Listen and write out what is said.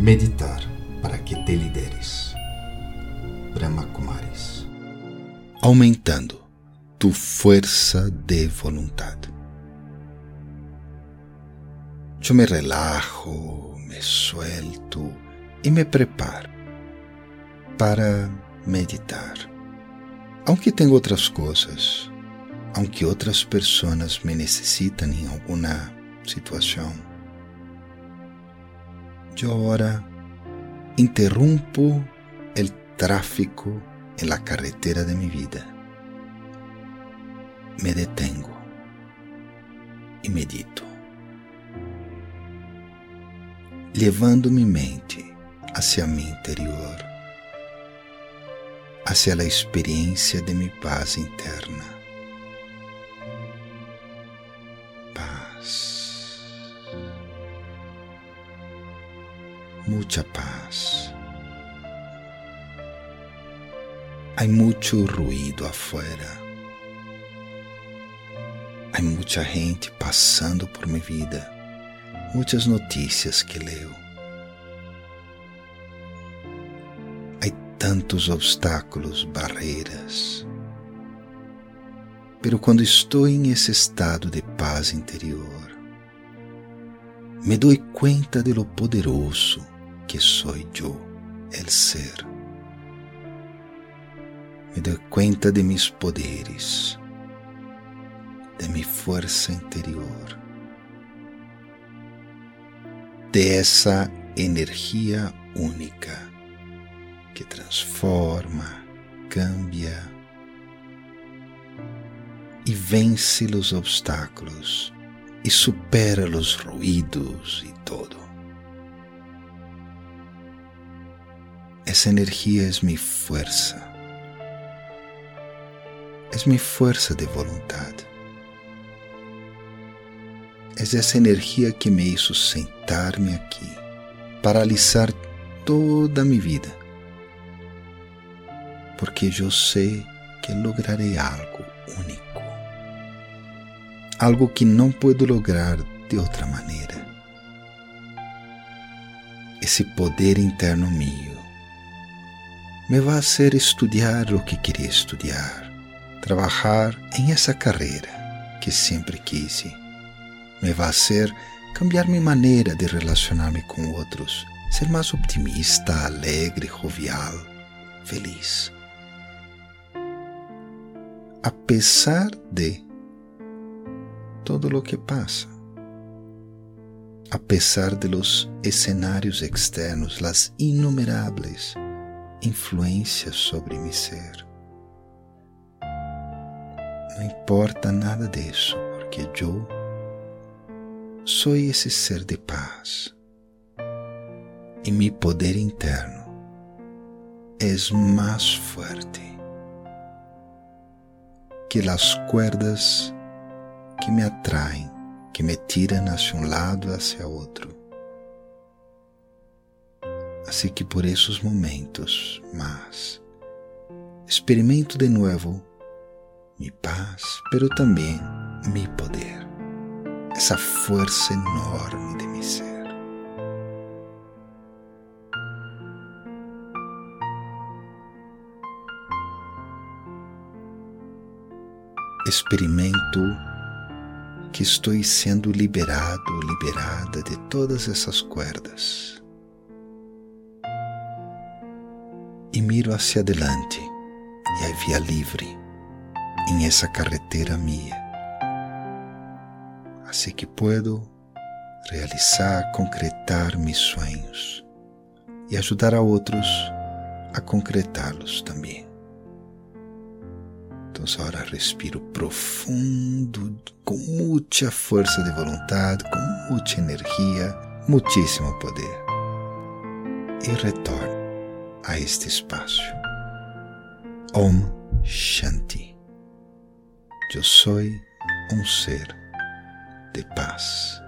Meditar para que te lideres. Brahma Kumaris. Aumentando tu força de vontade. Eu me relajo, me suelto e me preparo para meditar. Aunque tenho outras coisas, aunque outras pessoas me necessitam em alguma situação, yo ahora interrumpo el tráfico en la carretera de mi vida. Me detengo e medito, levando mi mente hacia mi interior, hacia la experiencia de mi paz interna. Paz. Mucha paz. Hay mucho ruído afuera. Hay mucha gente passando por minha vida, muitas notícias que leio. Há tantos obstáculos, barreiras. Pero quando estou em esse estado de paz interior, me dou conta de lo poderoso que soy yo, el ser. Me doy cuenta de mis poderes, de mi fuerza interior, de esa energía única que transforma, cambia e vence os obstáculos e supera os ruídos e todo. Essa energia é minha força. É minha força de vontade. É essa energia que me hizo sentar-me aqui, paralisar toda minha vida, porque eu sei que lograrei algo único, algo que não puedo lograr de outra maneira. Esse poder interno mío me vai fazer estudar o que queria estudar, trabalhar em essa carreira que sempre quise. Me vai fazer cambiar minha maneira de relacionar-me com outros, ser mais optimista, alegre, jovial, feliz. Apesar de todo o que passa, apesar de los escenarios externos, las innumerables influência sobre mi ser. Não importa nada disso, porque eu sou esse ser de paz. E meu poder interno é mais forte que as cuerdas que me atraem, que me tiram hacia um lado hacia outro. Assim que por esses momentos, mas experimento de novo mi paz, pero também mi poder, essa força enorme de mi ser. Experimento que estou sendo liberado, liberada de todas essas cuerdas e miro hacia adelante e a via livre em essa carretera minha. Assim que puedo realizar, concretar mis sonhos e ajudar a outros a concretá-los também. Então, agora respiro profundo, com muita força de vontade, com muita energia, muitíssimo poder. E retorno a este espaço. Om Shanti. Eu sou um ser de paz.